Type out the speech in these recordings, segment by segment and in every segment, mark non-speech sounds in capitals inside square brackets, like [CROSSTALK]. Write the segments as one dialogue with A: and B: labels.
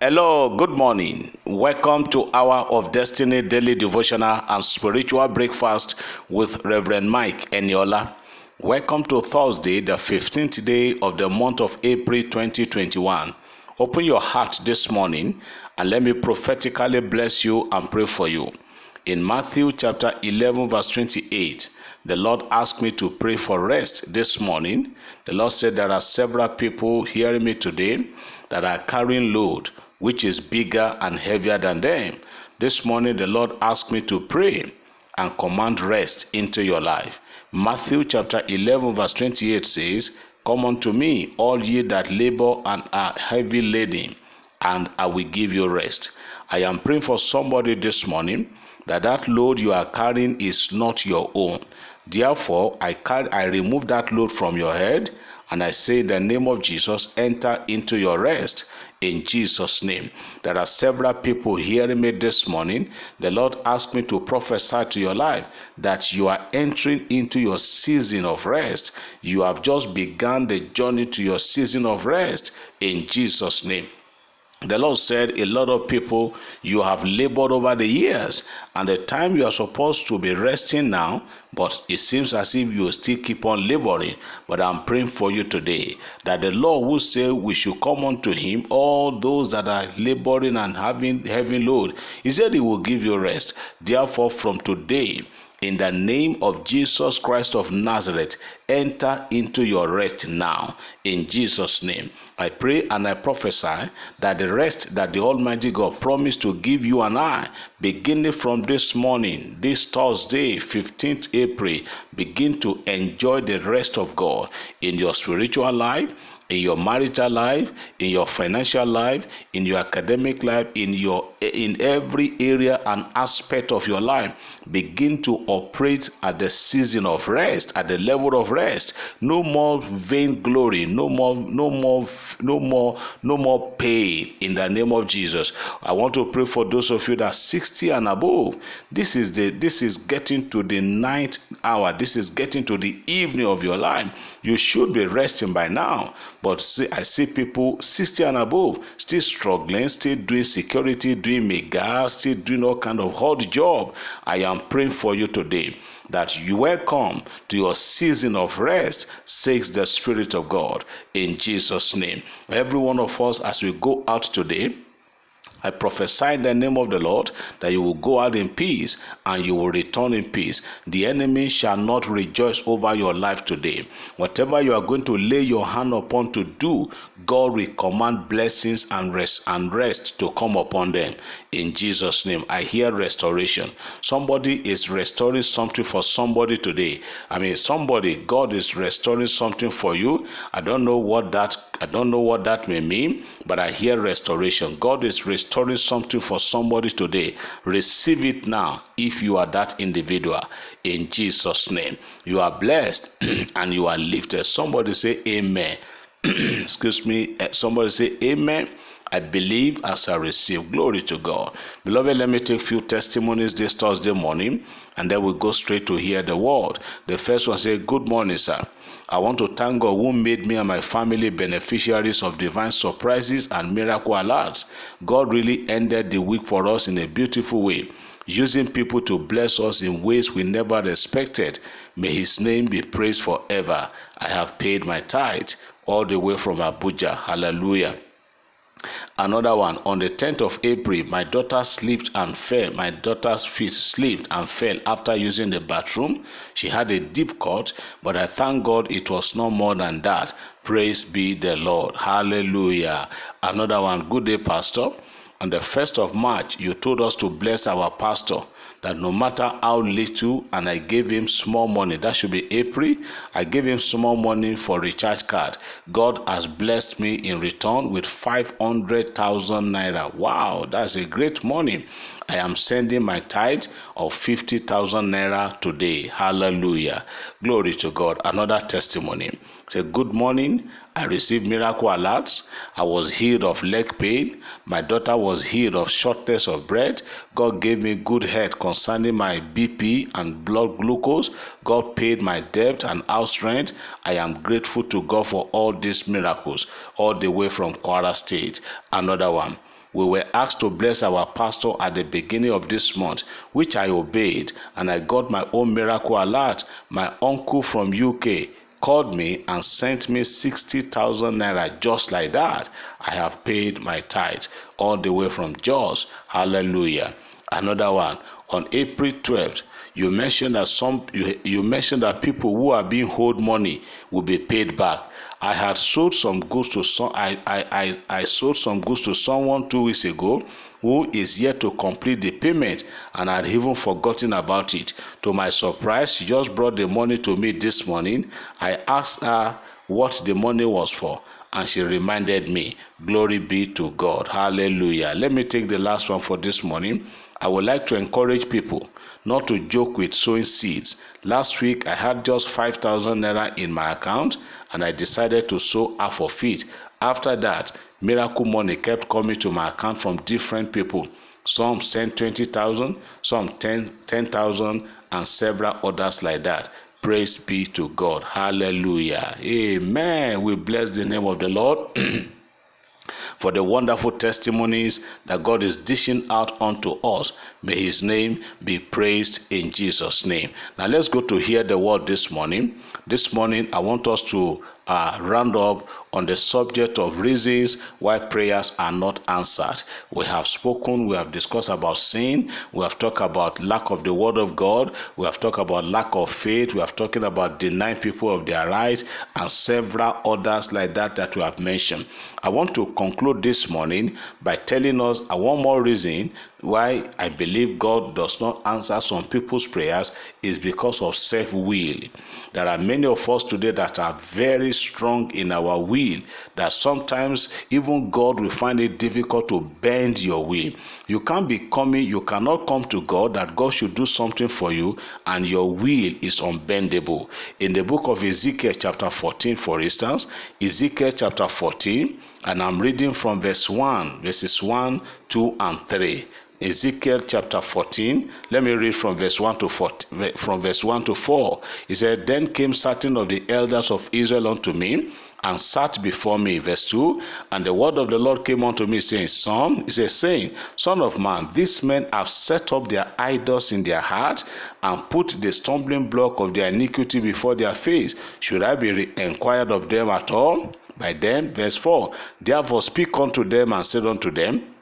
A: Hello, good morning. Welcome to Hour of Destiny Daily Devotional and Spiritual Breakfast with Reverend Mike Eniola. Welcome to Thursday, the 15th day of the month of April 2021. Open your heart this morning and let me prophetically bless you and pray for you. In Matthew chapter 11, verse 28, the Lord asked me to pray for rest this morning. The Lord said there are several people hearing me today that are carrying load which is bigger and heavier than them. This morning, the Lord asked me to pray and command rest into your life. Matthew chapter 11, verse 28 says, Come unto me, all ye that labor and are heavy laden, and I will give you rest. I am praying for somebody this morning that that load you are carrying is not your own. Therefore, I, carry, I remove that load from your head and I say, in the name of Jesus, enter into your rest in Jesus' name. There are several people hearing me this morning. The Lord asked me to prophesy to your life that you are entering into your season of rest. You have just begun the journey to your season of rest in Jesus' name. The Lord said, A lot of people you have labored over the years, and the time you are supposed to be resting now, but it seems as if you still keep on laboring. But I'm praying for you today that the Lord will say we should come unto Him, all those that are laboring and having heavy load. He said He will give you rest. Therefore, from today, in the name of Jesus Christ of Nazareth, enter into your rest now. In Jesus' name. I pray and I prophesy that the rest that the Almighty God promised to give you and I, beginning from this morning, this Thursday, 15th April, begin to enjoy the rest of God in your spiritual life in your marital life in your financial life in your academic life in your in every area and aspect of your life begin to operate at the season of rest at the level of rest. No more vain glory no more no more no more no more pain in the name of jesus. I want to pray for those of you that are 60 and above. This is the this is getting to the night hour. This is getting to the evening of your life you should be resting by now. But see, I see people 60 and above still struggling, still doing security, doing mega, still doing all kind of hard job. I am praying for you today that you welcome to your season of rest, says the Spirit of God, in Jesus' name. Every one of us, as we go out today, I prophesy in the name of the Lord that you will go out in peace and you will return in peace. The enemy shall not rejoice over your life today. Whatever you are going to lay your hand upon to do, God will command blessings and rest and rest to come upon them. In Jesus' name, I hear restoration. Somebody is restoring something for somebody today. I mean, somebody, God is restoring something for you. I don't know what that I don't know what that may mean, but I hear restoration. God is restoring something for somebody today. Receive it now if you are that individual. In Jesus' name. You are blessed [CLEARS THROAT] and you are lifted. Somebody say amen. [CLEARS THROAT] Excuse me. Eh, somebody say amen. I believe as I receive. Glory to God. Beloved, let me take few testimonies this Thursday morning and then we'll go straight to hear the word. The first one say, Good morning, sir. I want to thank God who made me and my family beneficiaries of divine surprises and miracle alerts. God really ended the week for us in a beautiful way, using people to bless us in ways we never expected. May His name be praised forever. I have paid my tithe all the way from Abuja. Hallelujah. Another one on the 10th of April, my daughter slipped and fell. My daughter's feet slipped and fell after using the bathroom. She had a deep cut, but I thank God it was no more than that. Praise be the Lord. Hallelujah. Another one, good day, Pastor. On the 1st of March, you told us to bless our pastor that no matter how little, and I gave him small money, that should be April, I gave him small money for recharge card. God has blessed me in return with 500,000 naira. Wow, that's a great money. I am sending my tithe of 50,000 naira today. Hallelujah. Glory to God. Another testimony. Say, Good morning. I received miracle alerts. I was healed of leg pain. My daughter was healed of shortness of breath. God gave me good health concerning my BP and blood glucose. God paid my debt and house rent. I am grateful to God for all these miracles, all the way from Kwara State. Another one. we were asked to bless our pastor at the beginning of this month, which I obeyed, and I got my own miracle alert. My uncle from UK called me and sent me 60,000 naira just like that. I have paid my tithe all the way from Jos. Hallelujah. Another one on April 12th. You mentioned that some you, you mentioned that people who are being owed money will be paid back. I had sold some goods to some I, I, I, I sold some goods to someone two weeks ago who is yet to complete the payment and had even forgotten about it. To my surprise, she just brought the money to me this morning. I asked her what the money was for and she reminded me. Glory be to God. Hallelujah. Let me take the last one for this morning. I would like to encourage people not to joke with sowing seeds. Last week, I had just 5,000 naira in my account and I decided to sow half of it. After that, miracle money kept coming to my account from different people. Some sent 20,000, some 10,000, and several others like that. Praise be to God. Hallelujah. Amen. We bless the name of the Lord. [CLEARS THROAT] for the wonderful testimonies that God is dishing out unto us. May his name be praised in Jesus' name. Now let's go to hear the word this morning. This morning, I want us to uh, round up on the subject of reasons why prayers are not answered. We have spoken, we have discussed about sin, we have talked about lack of the word of God, we have talked about lack of faith, we have talked about denying people of their rights, and several others like that that we have mentioned. I want to conclude this morning by telling us uh, one more reason why I believe God does not answer some people's prayers is because of self will. There are many of us today that are very strong in our will that sometimes even God will find it difficult to bend your will. You can't be coming, you cannot come to God that God should do something for you and your will is unbendable. In the book of Ezekiel, chapter 14, for instance, Ezekiel chapter 14, and I'm reading from verse 1, verses 1, 2, and 3. Ezekiel chapter 14. Let me read from verse 1 to 4. From verse 1 to 4. He said, Then came certain of the elders of Israel unto me and sat before me. Verse 2 And the word of the Lord came unto me, saying, Son, he says, saying, Son of man, these men have set up their idols in their heart and put the stumbling block of their iniquity before their face. Should I be inquired of them at all? By them, verse 4 Therefore speak unto them and said unto them,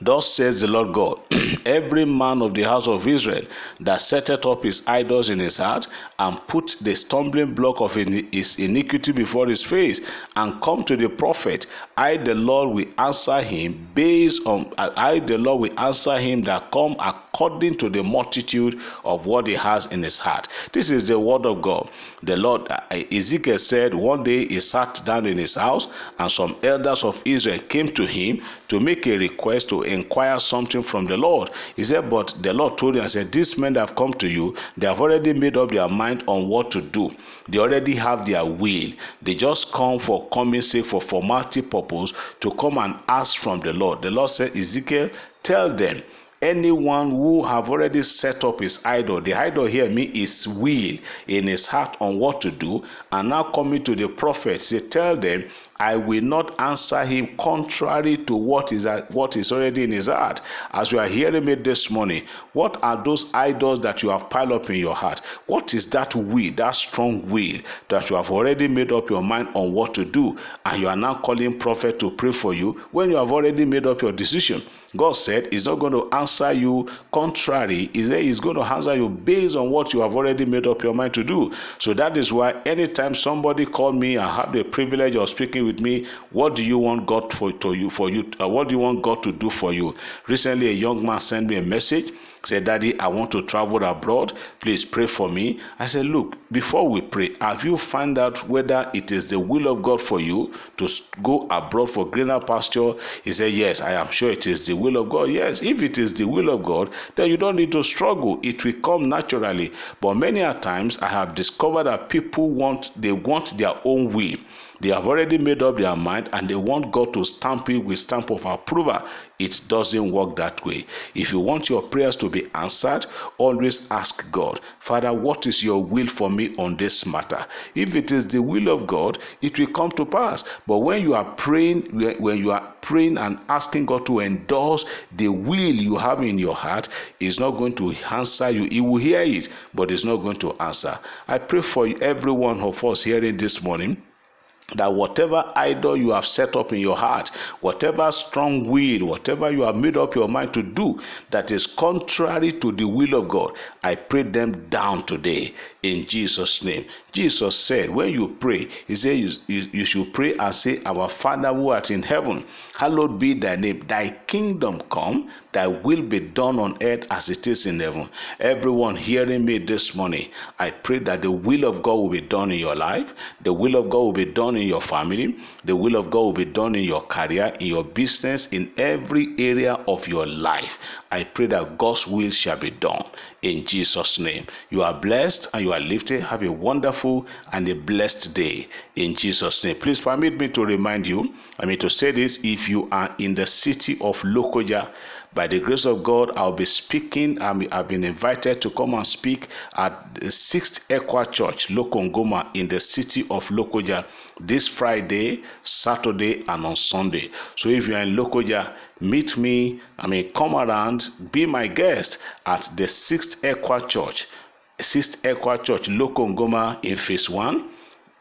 A: Thus says the Lord God, [CLEARS THROAT] every man of the house of Israel that setteth up his idols in his heart and put the stumbling block of his iniquity before his face and come to the prophet, I the Lord will answer him based on I the Lord will answer him that come according to the multitude of what he has in his heart. This is the word of God. The Lord uh, Ezekiel said one day he sat down in his house and some elders of Israel came to him to make a request to inquire something from the Lord. He said, But the Lord told him, I said, These men that have come to you, they have already made up their mind on what to do. They already have their will. They just come for coming sake for formality purpose to come and ask from the Lord. The Lord said, Ezekiel, tell them anyone who have already set up his idol the idol here mean his will in his heart on what to do and now coming to the prophet say tell them I will not answer him contrary to what is what is already in his heart. As you are hearing me this morning, what are those idols that you have piled up in your heart? What is that will, that strong will that you have already made up your mind on what to do, and you are now calling prophet to pray for you when you have already made up your decision? God said He's not going to answer you contrary. He's going to answer you based on what you have already made up your mind to do. So that is why anytime somebody called me I have the privilege of speaking with me, what do you want God for to you for you? Uh, what do you want God to do for you? Recently, a young man sent me a message said, Daddy, I want to travel abroad. Please pray for me. I said, Look, before we pray, have you found out whether it is the will of God for you to go abroad for greener pasture? He said, Yes, I am sure it is the will of God. Yes, if it is the will of God, then you don't need to struggle. It will come naturally. But many a times I have discovered that people want they want their own will. They have already made up their mind and they want God to stamp it with stamp of approval. It doesn't work that way. If you want your prayers to be answered, always ask God, Father, what is your will for me on this matter? If it is the will of God, it will come to pass. But when you are praying, when you are praying and asking God to endorse the will you have in your heart, is not going to answer you. He will hear it, but it's not going to answer. I pray for every one of us hearing this morning that whatever idol you have set up in your heart, whatever strong will, whatever you have made up your mind to do that is contrary to the will of God, I pray them down today in Jesus' name. Jesus said, when you pray, He said, you, you, you should pray and say, Our Father who art in heaven, hallowed be thy name. Thy kingdom come, thy will be done on earth as it is in heaven. Everyone hearing me this morning, I pray that the will of God will be done in your life, the will of God will be done in your family, the will of God will be done in your career, in your business, in every area of your life. I pray that God's will shall be done in Jesus' name. You are blessed and you are lifted. Have a wonderful and a blessed day in Jesus' name. Please permit me to remind you, I mean, to say this if you are in the city of Lokoja, by the grace of God, I'll be speaking. I've been invited to come and speak at the Sixth ECWA Church, Lokongoma, in the city of Lokoja this Friday, Saturday, and on Sunday. So if you're in Lokoja, meet me. I mean, come around, be my guest at the Sixth ECWA Church, Sixth ECWA Church, Lokongoma, in Phase One,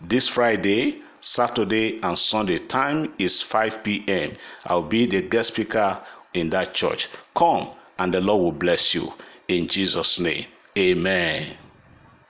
A: this Friday. Saturday and Sunday time is 5 p.m. I'll be the guest speaker in that church. Come and the Lord will bless you in Jesus' name. Amen.